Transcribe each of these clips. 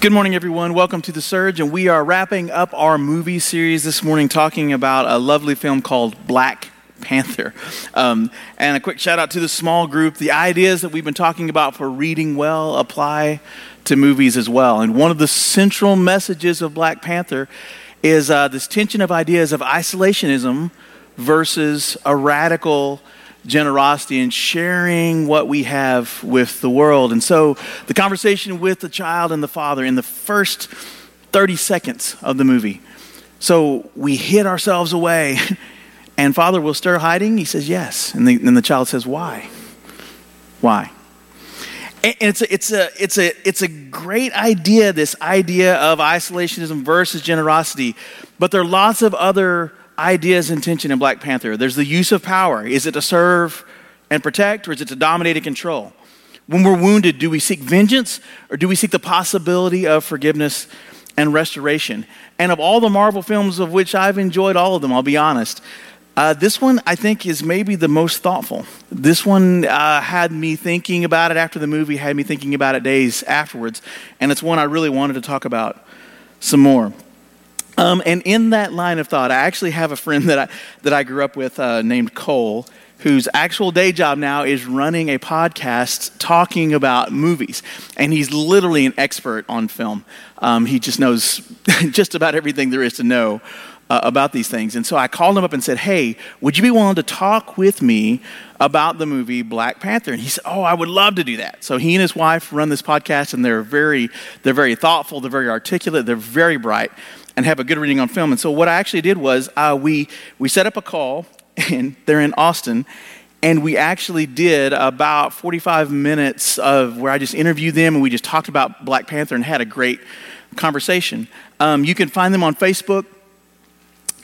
Good morning, everyone. Welcome to The Surge, and we are wrapping up our movie series this morning talking about a lovely film called Black Panther. Um, and a quick shout out to the small group. The ideas that we've been talking about for reading well apply to movies as well. And one of the central messages of Black Panther is uh, this tension of ideas of isolationism versus a radical generosity and sharing what we have with the world. And so the conversation with the child and the father in the first 30 seconds of the movie. So we hid ourselves away, and father will stir hiding. He says, Yes. And the, and the child says, Why? Why? And it's a, it's, a, it's, a, it's a great idea, this idea of isolationism versus generosity. But there are lots of other ideas and tension in Black Panther. There's the use of power. Is it to serve and protect, or is it to dominate and control? When we're wounded, do we seek vengeance, or do we seek the possibility of forgiveness and restoration? And of all the Marvel films, of which I've enjoyed all of them, I'll be honest, uh, this one I think is maybe the most thoughtful. This one uh, had me thinking about it after the movie, had me thinking about it days afterwards, and it's one I really wanted to talk about some more. Um, and in that line of thought, I actually have a friend that I, that I grew up with uh, named Cole, whose actual day job now is running a podcast talking about movies. And he's literally an expert on film. Um, he just knows just about everything there is to know uh, about these things. And so I called him up and said, Hey, would you be willing to talk with me about the movie Black Panther? And he said, Oh, I would love to do that. So he and his wife run this podcast, and they're very, they're very thoughtful, they're very articulate, they're very bright and have a good reading on film. And so what I actually did was uh, we, we set up a call, and they're in Austin, and we actually did about 45 minutes of where I just interviewed them and we just talked about Black Panther and had a great conversation. Um, you can find them on Facebook.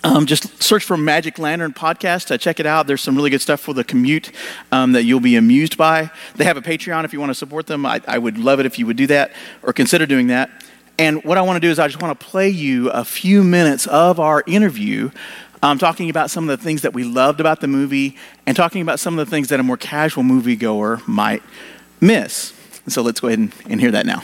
Um, just search for Magic Lantern Podcast. Check it out. There's some really good stuff for the commute um, that you'll be amused by. They have a Patreon if you want to support them. I, I would love it if you would do that or consider doing that. And what I want to do is I just want to play you a few minutes of our interview, um, talking about some of the things that we loved about the movie and talking about some of the things that a more casual moviegoer might miss. so let's go ahead and, and hear that now.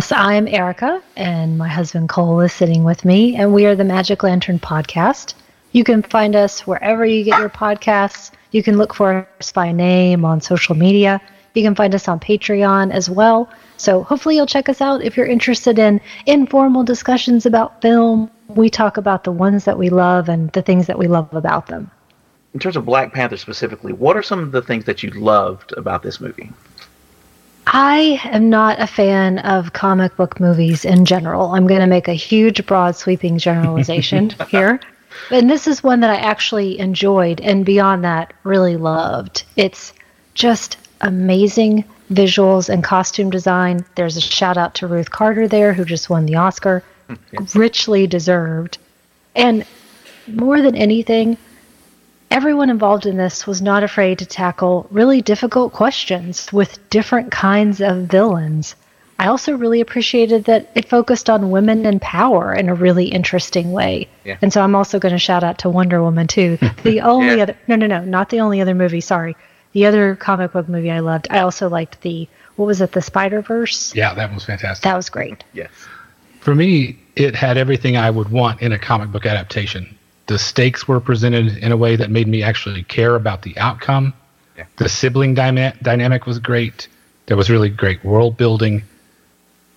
So I'm Erica, and my husband Cole is sitting with me, and we are the Magic Lantern Podcast. You can find us wherever you get your podcasts. You can look for us by name on social media. You can find us on Patreon as well. So hopefully you'll check us out if you're interested in informal discussions about film. We talk about the ones that we love and the things that we love about them. In terms of Black Panther specifically, what are some of the things that you loved about this movie? I am not a fan of comic book movies in general. I'm going to make a huge, broad, sweeping generalization here. And this is one that I actually enjoyed and beyond that, really loved. It's just amazing visuals and costume design. There's a shout out to Ruth Carter there, who just won the Oscar, hmm, yes. richly deserved. And more than anything, everyone involved in this was not afraid to tackle really difficult questions with different kinds of villains. I also really appreciated that it focused on women and power in a really interesting way. Yeah. And so I'm also going to shout out to Wonder Woman too. The only yeah. other no no no, not the only other movie, sorry the other comic book movie I loved, I also liked the what was it, the Spider Verse? Yeah, that was fantastic. That was great. Yes. For me, it had everything I would want in a comic book adaptation. The stakes were presented in a way that made me actually care about the outcome. Yeah. The sibling dyma- dynamic was great. There was really great world building.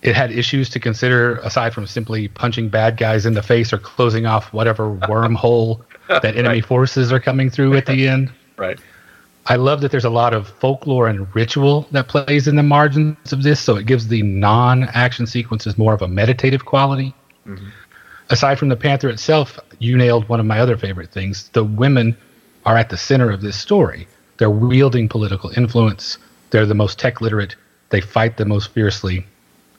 It had issues to consider aside from simply punching bad guys in the face or closing off whatever wormhole that enemy right. forces are coming through at the end. Right. I love that there's a lot of folklore and ritual that plays in the margins of this, so it gives the non-action sequences more of a meditative quality. Mm-hmm. Aside from the Panther itself, you nailed one of my other favorite things. The women are at the center of this story. They're wielding political influence. They're the most tech literate. They fight the most fiercely.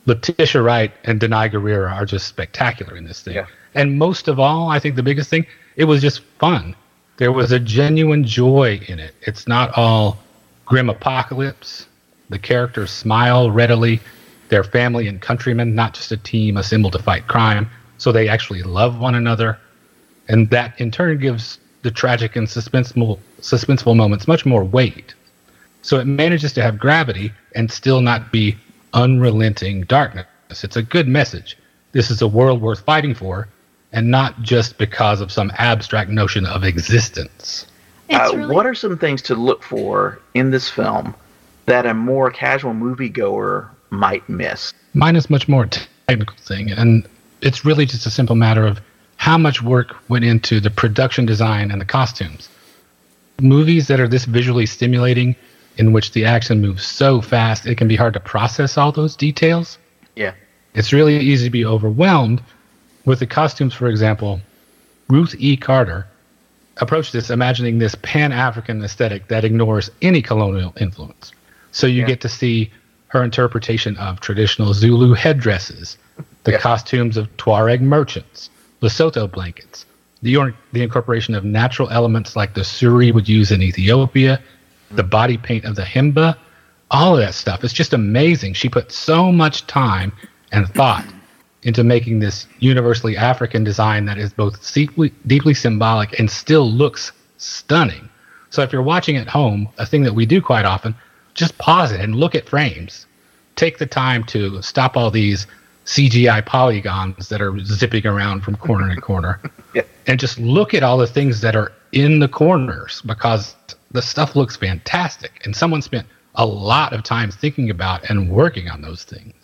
Letitia Wright and Danai Gurira are just spectacular in this thing. Yeah. And most of all, I think the biggest thing, it was just fun there was a genuine joy in it. It's not all grim apocalypse. The characters smile readily. They're family and countrymen, not just a team assembled to fight crime. So they actually love one another. And that in turn gives the tragic and suspenseful, suspenseful moments much more weight. So it manages to have gravity and still not be unrelenting darkness. It's a good message. This is a world worth fighting for, and not just because of some abstract notion of existence. Uh, really- what are some things to look for in this film that a more casual moviegoer might miss? Mine is much more technical thing, and it's really just a simple matter of how much work went into the production design and the costumes. Movies that are this visually stimulating, in which the action moves so fast, it can be hard to process all those details. Yeah. It's really easy to be overwhelmed with the costumes, for example. Ruth E. Carter approached this imagining this pan African aesthetic that ignores any colonial influence. So you yeah. get to see her interpretation of traditional Zulu headdresses, the yeah. costumes of Tuareg merchants, Lesotho blankets, the, the incorporation of natural elements like the suri would use in Ethiopia, the mm. body paint of the Himba, all of that stuff. It's just amazing. She put so much time and thought into making this universally African design that is both deeply, deeply symbolic and still looks stunning. So if you're watching at home, a thing that we do quite often, just pause it and look at frames. Take the time to stop all these CGI polygons that are zipping around from corner to corner. yeah. And just look at all the things that are in the corners because the stuff looks fantastic. And someone spent a lot of time thinking about and working on those things.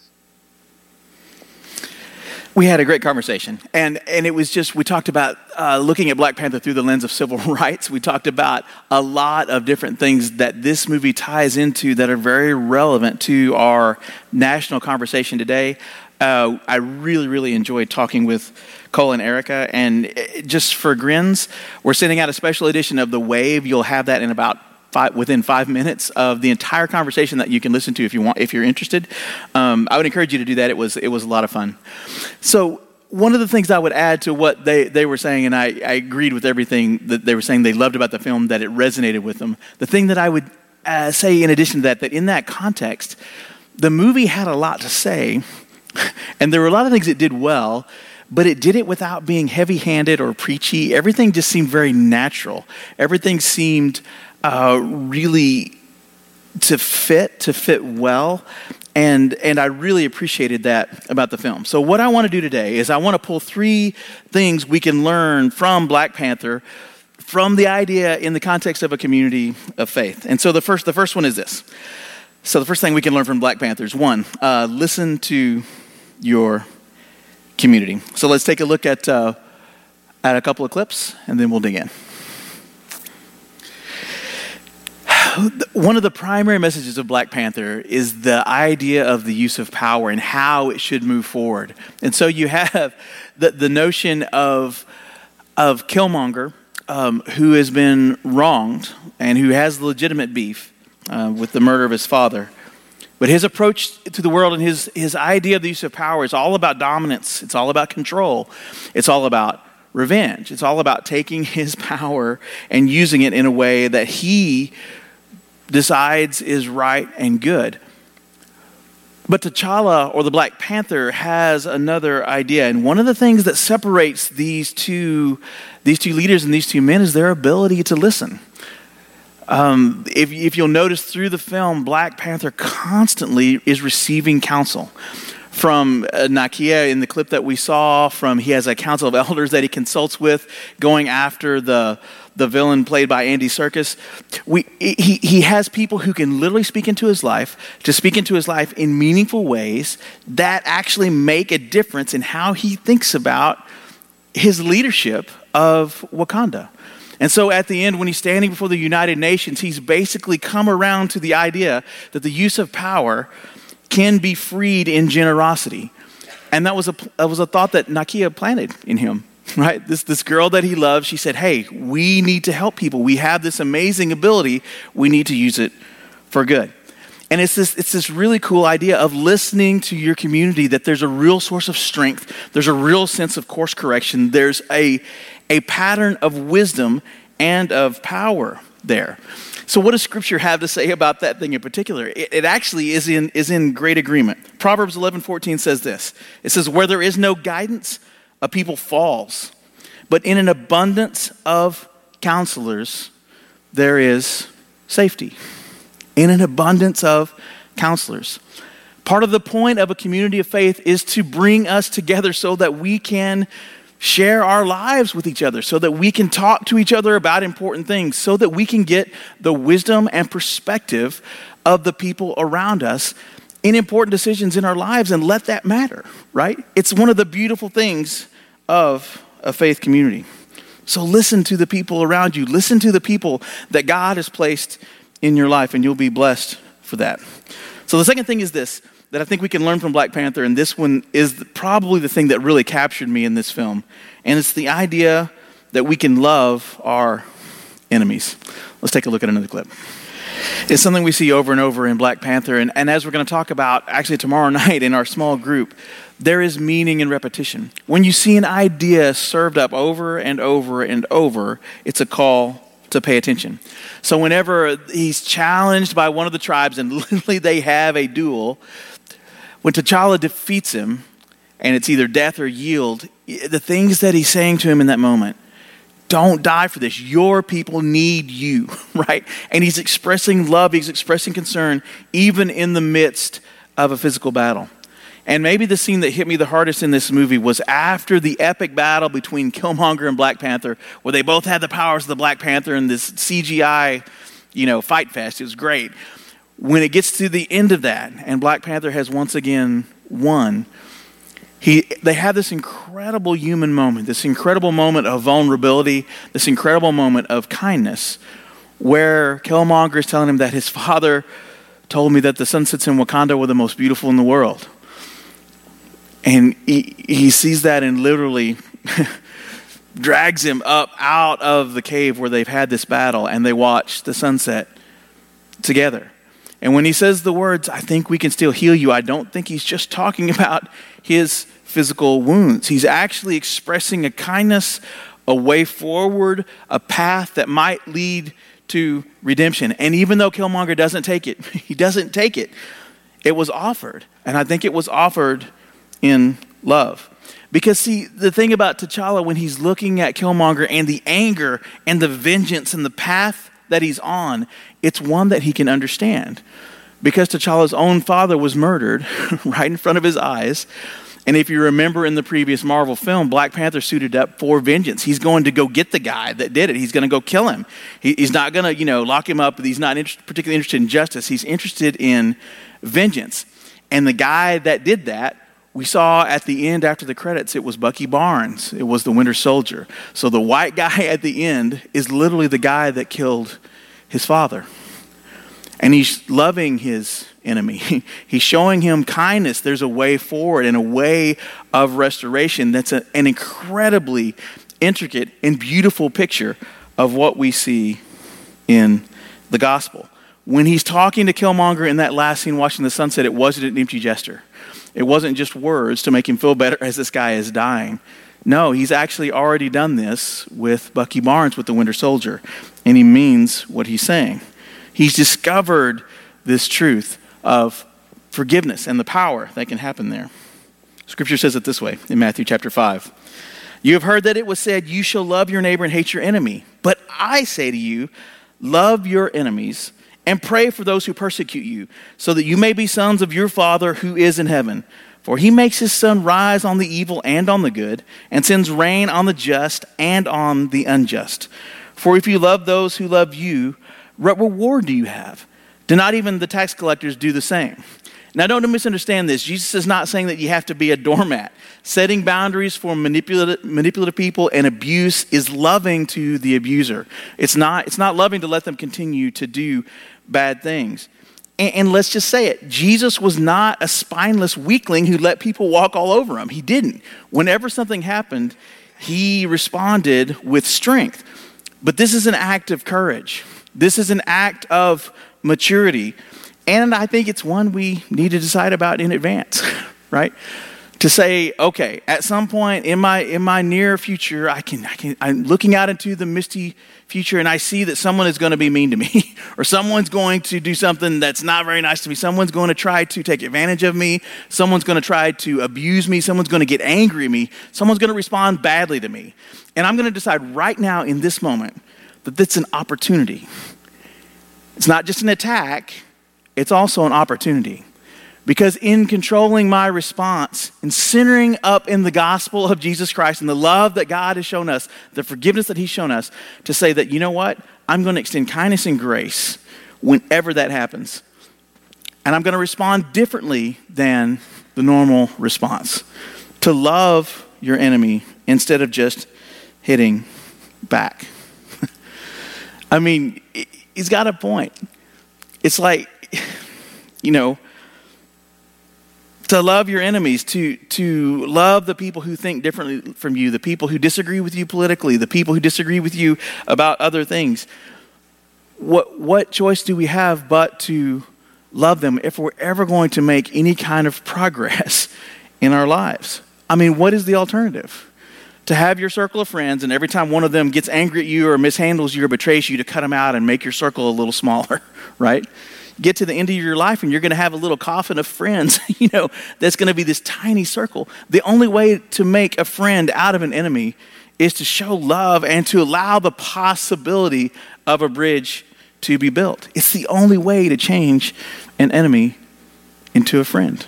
We had a great conversation, and, and it was just, we talked about uh, looking at Black Panther through the lens of civil rights. We talked about a lot of different things that this movie ties into that are very relevant to our national conversation today. Uh, I really, really enjoyed talking with Cole and Erica, and uh, just for grins, we're sending out a special edition of The Wave. You'll have that in about five, within five minutes of the entire conversation that you can listen to if you want, if you're interested. Um, I would encourage you to do that. It was it was a lot of fun. So one of the things I would add to what they, they were saying, and I, I agreed with everything that they were saying they loved about the film, that it resonated with them. The thing that I would uh, say in addition to that, that in that context, the movie had a lot to say, and there were a lot of things it did well, but it did it without being heavy handed or preachy. Everything just seemed very natural. Everything seemed uh, really to fit, to fit well. And, and I really appreciated that about the film. So, what I want to do today is I want to pull three things we can learn from Black Panther from the idea in the context of a community of faith. And so, the first, the first one is this. So, the first thing we can learn from Black Panther is one, uh, listen to your community. So, let's take a look at, uh, at a couple of clips and then we'll dig in. one of the primary messages of Black Panther is the idea of the use of power and how it should move forward. And so you have the, the notion of, of Killmonger, um, who has been wronged and who has legitimate beef uh, with the murder of his father. But his approach to the world and his, his idea of the use of power is all about dominance, it's all about control, it's all about revenge. It's all about taking his power and using it in a way that he decides is right and good. But T'Challa or the Black Panther has another idea. And one of the things that separates these two, these two leaders and these two men is their ability to listen. Um, if, if you'll notice through the film, Black Panther constantly is receiving counsel from uh, Nakia in the clip that we saw. From he has a council of elders that he consults with, going after the the villain played by Andy Serkis. We, he, he has people who can literally speak into his life, to speak into his life in meaningful ways that actually make a difference in how he thinks about his leadership of Wakanda. And so at the end, when he's standing before the United Nations, he's basically come around to the idea that the use of power can be freed in generosity. And that was a, that was a thought that Nakia planted in him, right? This, this girl that he loved, she said, Hey, we need to help people. We have this amazing ability. We need to use it for good. And it's this, it's this really cool idea of listening to your community that there's a real source of strength, there's a real sense of course correction, there's a, a pattern of wisdom and of power there. So, what does Scripture have to say about that thing in particular? It, it, actually is in, is in great agreement. Proverbs 11 14 says this It says, Where there is no guidance, a people falls, but in an abundance of counselors, there is safety. in an abundance of counselors. Part of the point of a community of faith is to bring us together so that we can share our lives with each other, so that we can talk to each other about important things, so that we can get the wisdom and perspective of the people around us in important decisions in our lives and let that matter, right? It's one of the beautiful things of a faith community. So listen to the people around you, listen to the people that God has placed in your life, and you'll be blessed for that. So the second thing is this that I think we can learn from Black Panther, and this one is probably the thing that really captured me in this film. And it's the idea that we can love our enemies. Let's take a look at another clip. It's something we see over and over in Black Panther. And, and as we're going to talk about actually tomorrow night in our small group, there is meaning in repetition. When you see an idea served up over and over and over, it's a call to pay attention. So whenever he's challenged by one of the tribes and literally they have a duel, when T'Challa defeats him, and it's either death or yield, the things that he's saying to him in that moment, don't die for this. Your people need you, right? And he's expressing love, he's expressing concern, even in the midst of a physical battle. And maybe the scene that hit me the hardest in this movie was after the epic battle between Killmonger and Black Panther, where they both had the powers of the Black Panther and this CGI, you know, fight fest. It was great when it gets to the end of that and Black Panther has once again won, he, they have this incredible human moment, this incredible moment of vulnerability, this incredible moment of kindness, where Killmonger is telling him that his father told me that the sunsets in Wakanda were the most beautiful in the world. And he, he sees that and literally drags him up out of the cave where they've had this battle and they watch the sunset together. And when he says the words, I think we can still heal you, I don't think he's just talking about his physical wounds. He's actually expressing a kindness, a way forward, a path that might lead to redemption. And even though Killmonger doesn't take it, he doesn't take it. It was offered. And I think it was offered in love. Because, see, the thing about T'Challa when he's looking at Killmonger and the anger and the vengeance and the path that he's on, it's one that he can understand. Because T'Challa's own father was murdered right in front of his eyes. And if you remember in the previous Marvel film, Black Panther suited up for vengeance. He's going to go get the guy that did it. He's going to go kill him. He, he's not going to, you know, lock him up. He's not inter- particularly interested in justice. He's interested in vengeance. And the guy that did that we saw at the end after the credits it was bucky barnes it was the winter soldier so the white guy at the end is literally the guy that killed his father and he's loving his enemy he's showing him kindness there's a way forward and a way of restoration that's a, an incredibly intricate and beautiful picture of what we see in the gospel when he's talking to killmonger in that last scene watching the sunset it wasn't an empty gesture it wasn't just words to make him feel better as this guy is dying. No, he's actually already done this with Bucky Barnes with the Winter Soldier, and he means what he's saying. He's discovered this truth of forgiveness and the power that can happen there. Scripture says it this way in Matthew chapter 5. You have heard that it was said, You shall love your neighbor and hate your enemy. But I say to you, love your enemies and pray for those who persecute you, so that you may be sons of your Father who is in heaven. For he makes his sun rise on the evil and on the good, and sends rain on the just and on the unjust. For if you love those who love you, what reward do you have? Do not even the tax collectors do the same? Now, don't misunderstand this. Jesus is not saying that you have to be a doormat. Setting boundaries for manipulative, manipulative people and abuse is loving to the abuser. It's not, it's not loving to let them continue to do bad things. And, and let's just say it Jesus was not a spineless weakling who let people walk all over him. He didn't. Whenever something happened, he responded with strength. But this is an act of courage, this is an act of maturity. And I think it's one we need to decide about in advance, right? to say, okay, at some point in my in my near future, I can I can I'm looking out into the misty future and I see that someone is going to be mean to me, or someone's going to do something that's not very nice to me. Someone's going to try to take advantage of me. Someone's going to try to abuse me. Someone's going to get angry at me. Someone's going to respond badly to me. And I'm going to decide right now in this moment that that's an opportunity It's not just an attack, it's also an opportunity. Because in controlling my response and centering up in the gospel of Jesus Christ and the love that God has shown us, the forgiveness that He's shown us, to say that, you know what? I'm going to extend kindness and grace whenever that happens. And I'm going to respond differently than the normal response. To love your enemy instead of just hitting back. I mean, he's got a point. It's like, you know, to love your enemies, to, to love the people who think differently from you, the people who disagree with you politically, the people who disagree with you about other things. What, what choice do we have but to love them if we're ever going to make any kind of progress in our lives? I mean, what is the alternative? To have your circle of friends, and every time one of them gets angry at you or mishandles you or betrays you, to cut them out and make your circle a little smaller, right? get to the end of your life and you're going to have a little coffin of friends, you know, that's going to be this tiny circle. The only way to make a friend out of an enemy is to show love and to allow the possibility of a bridge to be built. It's the only way to change an enemy into a friend.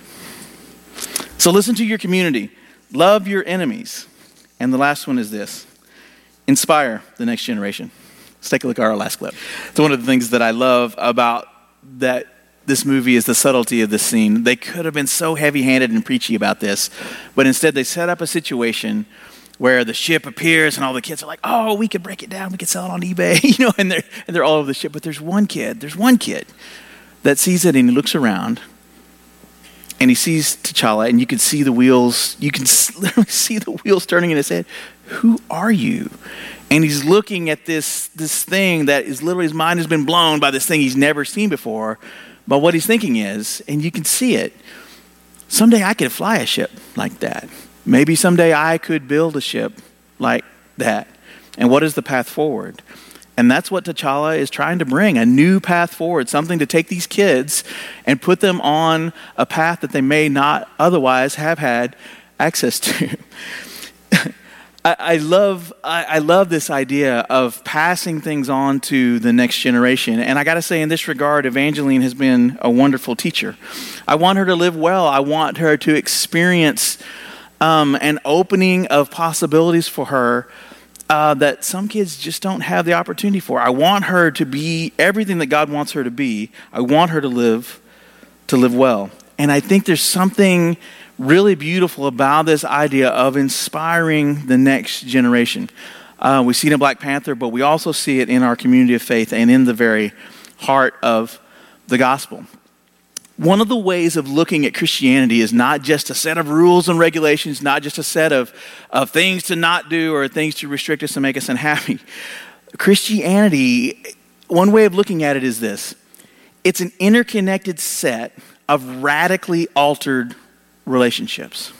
So listen to your community, love your enemies. And the last one is this inspire the next generation. Let's take a look at our last clip. It's one of the things that I love about that this movie is the subtlety of the scene. They could have been so heavy handed and preachy about this, but instead they set up a situation where the ship appears and all the kids are like, oh, we could break it down, we could sell it on eBay, you know, and they're, and they're all over the ship. But there's one kid, there's one kid that sees it and he looks around and he sees T'Challa and you can see the wheels, you can literally see the wheels turning in his head. Who are you? and he's looking at this, this thing that is literally his mind has been blown by this thing he's never seen before. But what he's thinking is, and you can see it, someday I could fly a ship like that. Maybe someday I could build a ship like that. And what is the path forward? And that's what T'Challa is trying to bring a new path forward, something to take these kids and put them on a path that they may not otherwise have had access to. I, love I, I, love this idea of passing things on to the next generation. And I got to say, in this regard, Evangeline has been a wonderful teacher. I want her to live well. I want her to experience um, an opening of possibilities for her uh, that some kids just don't have the opportunity for. I want her to be everything that God wants her to be. I want her to live to live well. And I think there's something really beautiful about this idea of inspiring the next generation. Uh, we see it in Black Panther, but we also see it in our community of faith and in the very heart of the gospel. One of the ways of looking at Christianity is not just a set of rules and regulations, not just a set of, of things to not do or things to restrict us and make us unhappy. Christianity, one way of looking at it is this it's an interconnected set of radically altered relationships.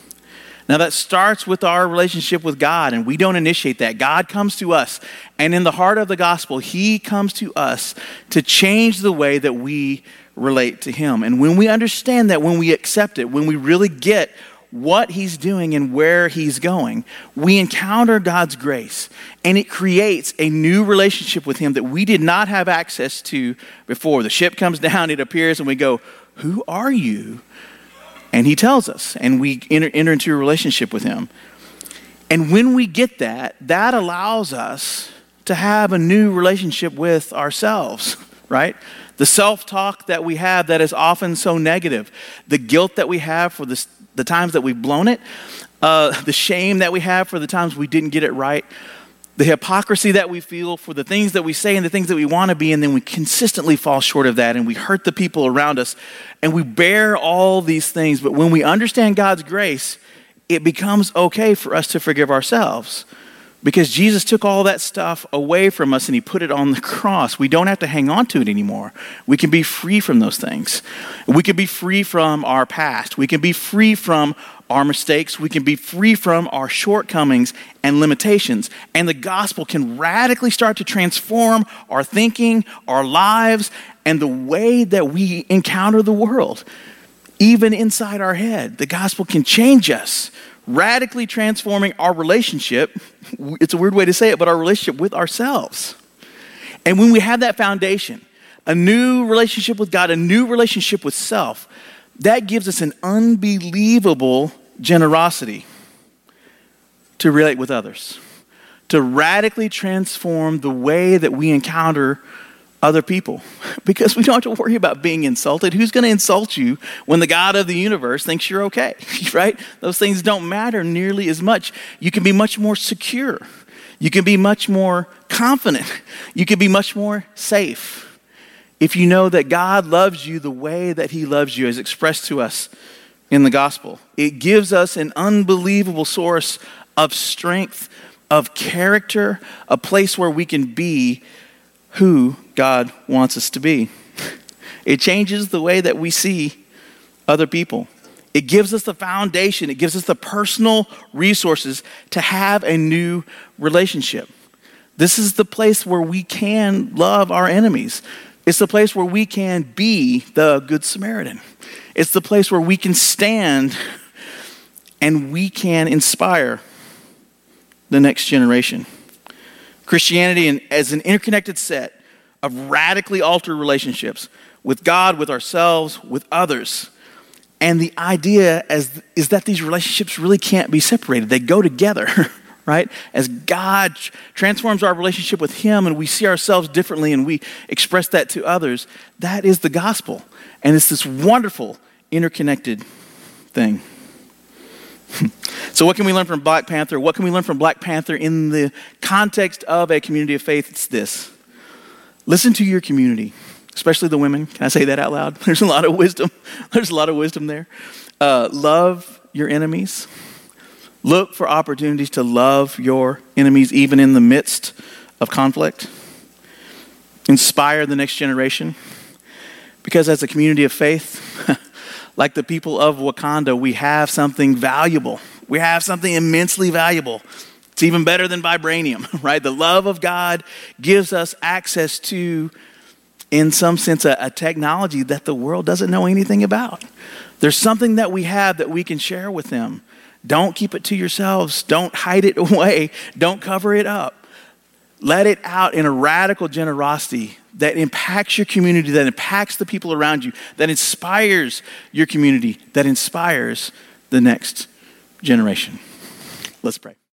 Now, that starts with our relationship with God, and we don't initiate that. God comes to us, and in the heart of the gospel, He comes to us to change the way that we relate to Him. And when we understand that, when we accept it, when we really get what He's doing and where He's going, we encounter God's grace, and it creates a new relationship with Him that we did not have access to before. The ship comes down, it appears, and we go, Who are you? And he tells us, and we enter, enter into a relationship with him. And when we get that, that allows us to have a new relationship with ourselves, right? The self talk that we have that is often so negative, the guilt that we have for the, the times that we've blown it, uh, the shame that we have for the times we didn't get it right, the hypocrisy that we feel for the things that we say and the things that we want to be, and then we consistently fall short of that and we hurt the people around us and we bear all these things. But when we understand God's grace, it becomes okay for us to forgive ourselves because Jesus took all that stuff away from us and he put it on the cross. We don't have to hang on to it anymore. We can be free from those things. We can be free from our past. We can be free from our mistakes. We can be free from our shortcomings and limitations. And the gospel can radically start to transform our thinking, our lives, and the way that we encounter the world. Even inside our head, the gospel can change us, radically transforming our relationship. It's a weird way to say it, but our relationship with ourselves. And when we have that foundation, a new relationship with God, a new relationship with self, that gives us an unbelievable generosity to relate with others, to radically transform the way that we encounter other people because we don't have to worry about being insulted. Who's going to insult you when the God of the universe thinks you're okay, right? Those things don't matter nearly as much. You can be much more secure. You can be much more confident. You can be much more safe if you know that God loves you the way that He loves you, as expressed to us in the gospel. It gives us an unbelievable source of strength, of character, a place where we can be who God wants us to be. It changes the way that we see other people. It gives us the foundation, it gives us the personal resources to have a new relationship. This is the place where we can love our enemies. It's the place where we can be the Good Samaritan. It's the place where we can stand and we can inspire the next generation. Christianity as an interconnected set of radically altered relationships with God, with ourselves, with others. And the idea is that these relationships really can't be separated, they go together. right? As God transforms our relationship with Him and we see ourselves differently and we express that to others, that is the gospel. And it's this wonderful interconnected thing. So, what can we learn from Black Panther? What can we learn from Black Panther in the context of a community of faith? It's this listen to your community, especially the women. Can I say that out loud? There's a lot of wisdom. There's a lot of wisdom there. Uh, love your enemies. Look for opportunities to love your enemies, even in the midst of conflict. Inspire the next generation. Because as a community of faith, like the people of Wakanda, we have something valuable. We have something immensely valuable. It's even better than vibranium, right? The love of God gives us access to, in some sense, a, a, technology that the world doesn't know anything about. There's something that we have that we can share with them. Don't keep it to yourselves. Don't hide it away. Don't cover it up. Let it out in a radical generosity that impacts your community, that impacts the people around you, that inspires your community, that inspires the next generation. Let's pray.